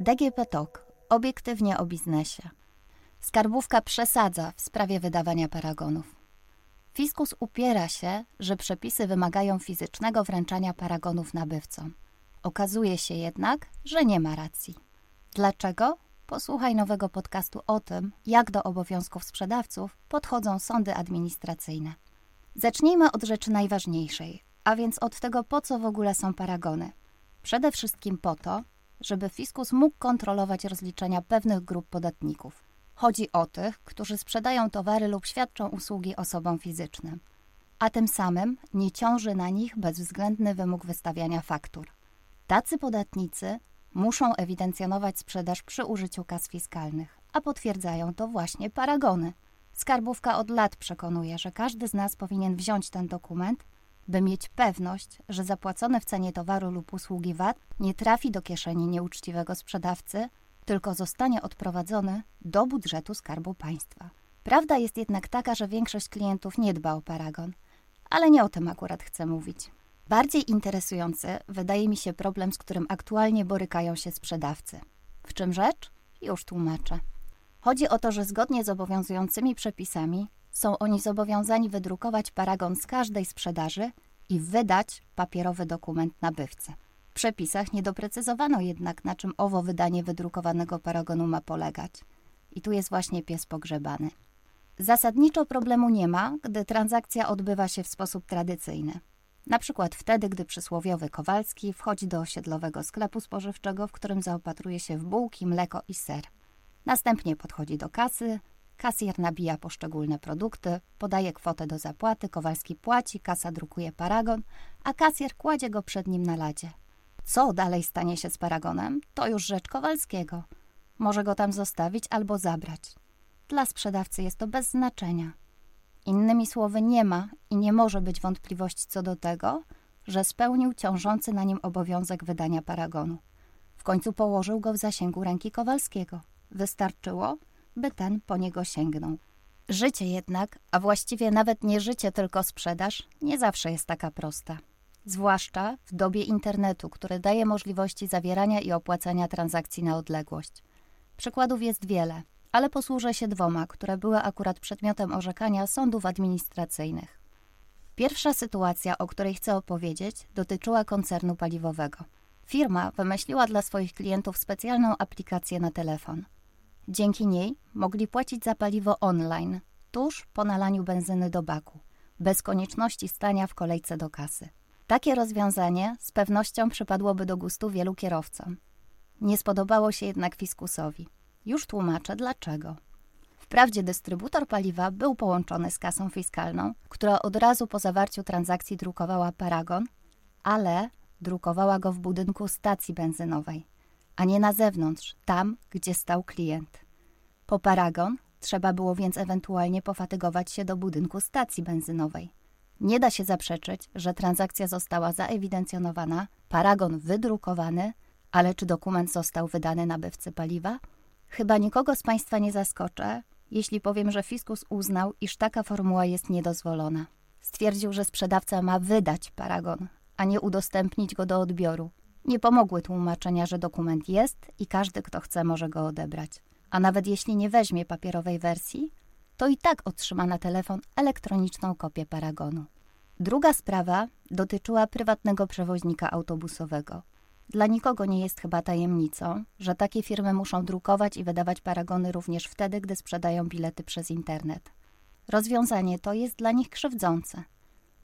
DGP TOK. Obiektywnie o biznesie. Skarbówka przesadza w sprawie wydawania paragonów. Fiskus upiera się, że przepisy wymagają fizycznego wręczania paragonów nabywcom. Okazuje się jednak, że nie ma racji. Dlaczego? Posłuchaj nowego podcastu o tym, jak do obowiązków sprzedawców podchodzą sądy administracyjne. Zacznijmy od rzeczy najważniejszej, a więc od tego, po co w ogóle są paragony. Przede wszystkim po to, żeby fiskus mógł kontrolować rozliczenia pewnych grup podatników. Chodzi o tych, którzy sprzedają towary lub świadczą usługi osobom fizycznym, a tym samym nie ciąży na nich bezwzględny wymóg wystawiania faktur. Tacy podatnicy muszą ewidencjonować sprzedaż przy użyciu kas fiskalnych, a potwierdzają to właśnie paragony. Skarbówka od lat przekonuje, że każdy z nas powinien wziąć ten dokument, by mieć pewność, że zapłacone w cenie towaru lub usługi VAT nie trafi do kieszeni nieuczciwego sprzedawcy, tylko zostanie odprowadzony do budżetu Skarbu Państwa. Prawda jest jednak taka, że większość klientów nie dba o paragon, ale nie o tym akurat chcę mówić. Bardziej interesujący wydaje mi się problem, z którym aktualnie borykają się sprzedawcy. W czym rzecz? Już tłumaczę. Chodzi o to, że zgodnie z obowiązującymi przepisami są oni zobowiązani wydrukować paragon z każdej sprzedaży i wydać papierowy dokument nabywcy. W przepisach nie doprecyzowano jednak, na czym owo wydanie wydrukowanego paragonu ma polegać. I tu jest właśnie pies pogrzebany. Zasadniczo problemu nie ma, gdy transakcja odbywa się w sposób tradycyjny. Na przykład wtedy, gdy przysłowiowy Kowalski wchodzi do osiedlowego sklepu spożywczego, w którym zaopatruje się w bułki, mleko i ser. Następnie podchodzi do kasy, kasjer nabija poszczególne produkty, podaje kwotę do zapłaty, Kowalski płaci, kasa drukuje paragon, a kasjer kładzie go przed nim na ladzie. Co dalej stanie się z paragonem, to już rzecz Kowalskiego. Może go tam zostawić albo zabrać. Dla sprzedawcy jest to bez znaczenia. Innymi słowy, nie ma i nie może być wątpliwości co do tego, że spełnił ciążący na nim obowiązek wydania paragonu. W końcu położył go w zasięgu ręki Kowalskiego. Wystarczyło, by ten po niego sięgnął. Życie jednak, a właściwie nawet nie życie, tylko sprzedaż, nie zawsze jest taka prosta. Zwłaszcza w dobie internetu, który daje możliwości zawierania i opłacania transakcji na odległość. Przykładów jest wiele, ale posłużę się dwoma, które były akurat przedmiotem orzekania sądów administracyjnych. Pierwsza sytuacja, o której chcę opowiedzieć, dotyczyła koncernu paliwowego. Firma wymyśliła dla swoich klientów specjalną aplikację na telefon. Dzięki niej mogli płacić za paliwo online, tuż po nalaniu benzyny do baku, bez konieczności stania w kolejce do kasy. Takie rozwiązanie z pewnością przypadłoby do gustu wielu kierowcom. Nie spodobało się jednak fiskusowi. Już tłumaczę dlaczego. Wprawdzie dystrybutor paliwa był połączony z kasą fiskalną, która od razu po zawarciu transakcji drukowała paragon, ale drukowała go w budynku stacji benzynowej, a nie na zewnątrz, tam, gdzie stał klient. Po paragon trzeba było więc ewentualnie pofatygować się do budynku stacji benzynowej. Nie da się zaprzeczyć, że transakcja została zaewidencjonowana, paragon wydrukowany, ale czy dokument został wydany nabywcy paliwa? Chyba nikogo z Państwa nie zaskoczę, jeśli powiem, że fiskus uznał, iż taka formuła jest niedozwolona. Stwierdził, że sprzedawca ma wydać paragon, a nie udostępnić go do odbioru. Nie pomogły tłumaczenia, że dokument jest i każdy, kto chce, może go odebrać. A nawet jeśli nie weźmie papierowej wersji, to i tak otrzyma na telefon elektroniczną kopię paragonu. Druga sprawa dotyczyła prywatnego przewoźnika autobusowego. Dla nikogo nie jest chyba tajemnicą, że takie firmy muszą drukować i wydawać paragony również wtedy, gdy sprzedają bilety przez internet. Rozwiązanie to jest dla nich krzywdzące,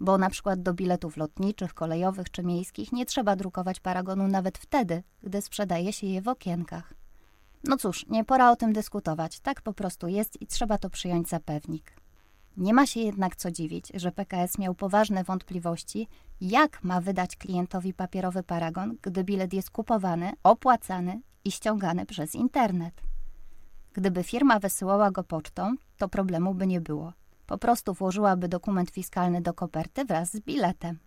bo na przykład do biletów lotniczych, kolejowych czy miejskich nie trzeba drukować paragonu nawet wtedy, gdy sprzedaje się je w okienkach. No cóż, nie pora o tym dyskutować, tak po prostu jest i trzeba to przyjąć za pewnik. Nie ma się jednak co dziwić, że PKS miał poważne wątpliwości, jak ma wydać klientowi papierowy paragon, gdy bilet jest kupowany, opłacany i ściągany przez internet. Gdyby firma wysyłała go pocztą, to problemu by nie było. Po prostu włożyłaby dokument fiskalny do koperty wraz z biletem.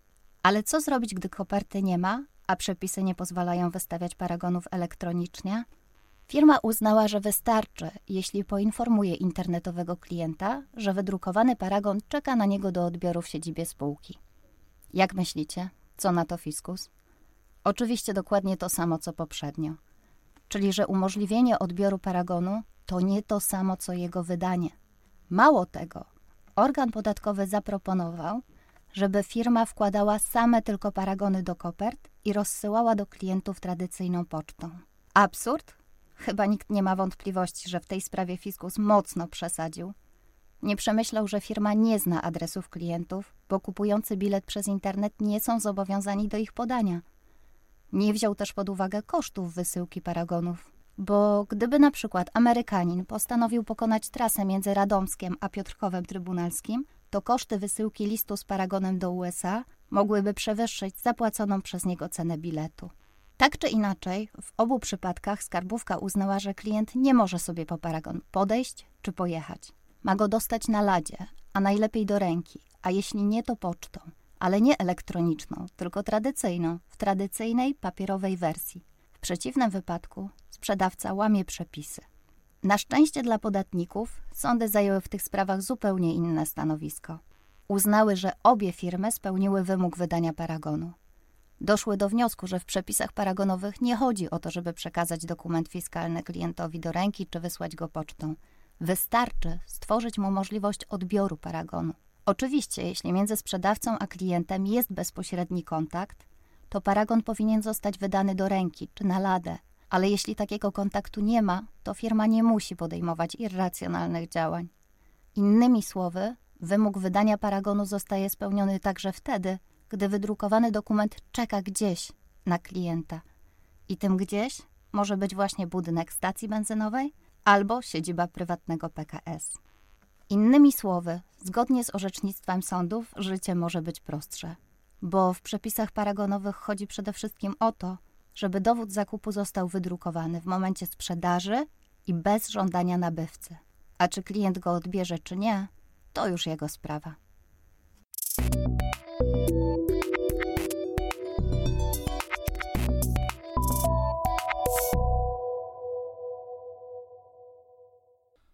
Ale co zrobić, gdy koperty nie ma, a przepisy nie pozwalają wystawiać paragonów elektronicznie? Firma uznała, że wystarczy, jeśli poinformuje internetowego klienta, że wydrukowany paragon czeka na niego do odbioru w siedzibie spółki. Jak myślicie, co na to fiskus? Oczywiście dokładnie to samo co poprzednio. Czyli, że umożliwienie odbioru paragonu to nie to samo co jego wydanie. Mało tego, organ podatkowy zaproponował, żeby firma wkładała same tylko paragony do kopert i rozsyłała do klientów tradycyjną pocztą. Absurd? Chyba nikt nie ma wątpliwości, że w tej sprawie fiskus mocno przesadził. Nie przemyślał, że firma nie zna adresów klientów, bo kupujący bilet przez internet nie są zobowiązani do ich podania. Nie wziął też pod uwagę kosztów wysyłki paragonów, bo gdyby na przykład Amerykanin postanowił pokonać trasę między Radomskiem a Piotrkowem Trybunalskim, to koszty wysyłki listu z paragonem do USA mogłyby przewyższyć zapłaconą przez niego cenę biletu. Tak czy inaczej, w obu przypadkach skarbówka uznała, że klient nie może sobie po paragon podejść czy pojechać. Ma go dostać na ladzie, a najlepiej do ręki, a jeśli nie, to pocztą, ale nie elektroniczną, tylko tradycyjną, w tradycyjnej papierowej wersji. W przeciwnym wypadku sprzedawca łamie przepisy. Na szczęście dla podatników sądy zajęły w tych sprawach zupełnie inne stanowisko. Uznały, że obie firmy spełniły wymóg wydania paragonu. Doszły do wniosku, że w przepisach paragonowych nie chodzi o to, żeby przekazać dokument fiskalny klientowi do ręki czy wysłać go pocztą. Wystarczy stworzyć mu możliwość odbioru paragonu. Oczywiście, jeśli między sprzedawcą a klientem jest bezpośredni kontakt, to paragon powinien zostać wydany do ręki czy na ladę, ale jeśli takiego kontaktu nie ma, to firma nie musi podejmować irracjonalnych działań. Innymi słowy, wymóg wydania paragonu zostaje spełniony także wtedy, gdy wydrukowany dokument czeka gdzieś na klienta. I tym gdzieś może być właśnie budynek stacji benzynowej albo siedziba prywatnego PKS. Innymi słowy, zgodnie z orzecznictwem sądów, życie może być prostsze, bo w przepisach paragonowych chodzi przede wszystkim o to, żeby dowód zakupu został wydrukowany w momencie sprzedaży i bez żądania nabywcy. A czy klient go odbierze, czy nie, to już jego sprawa.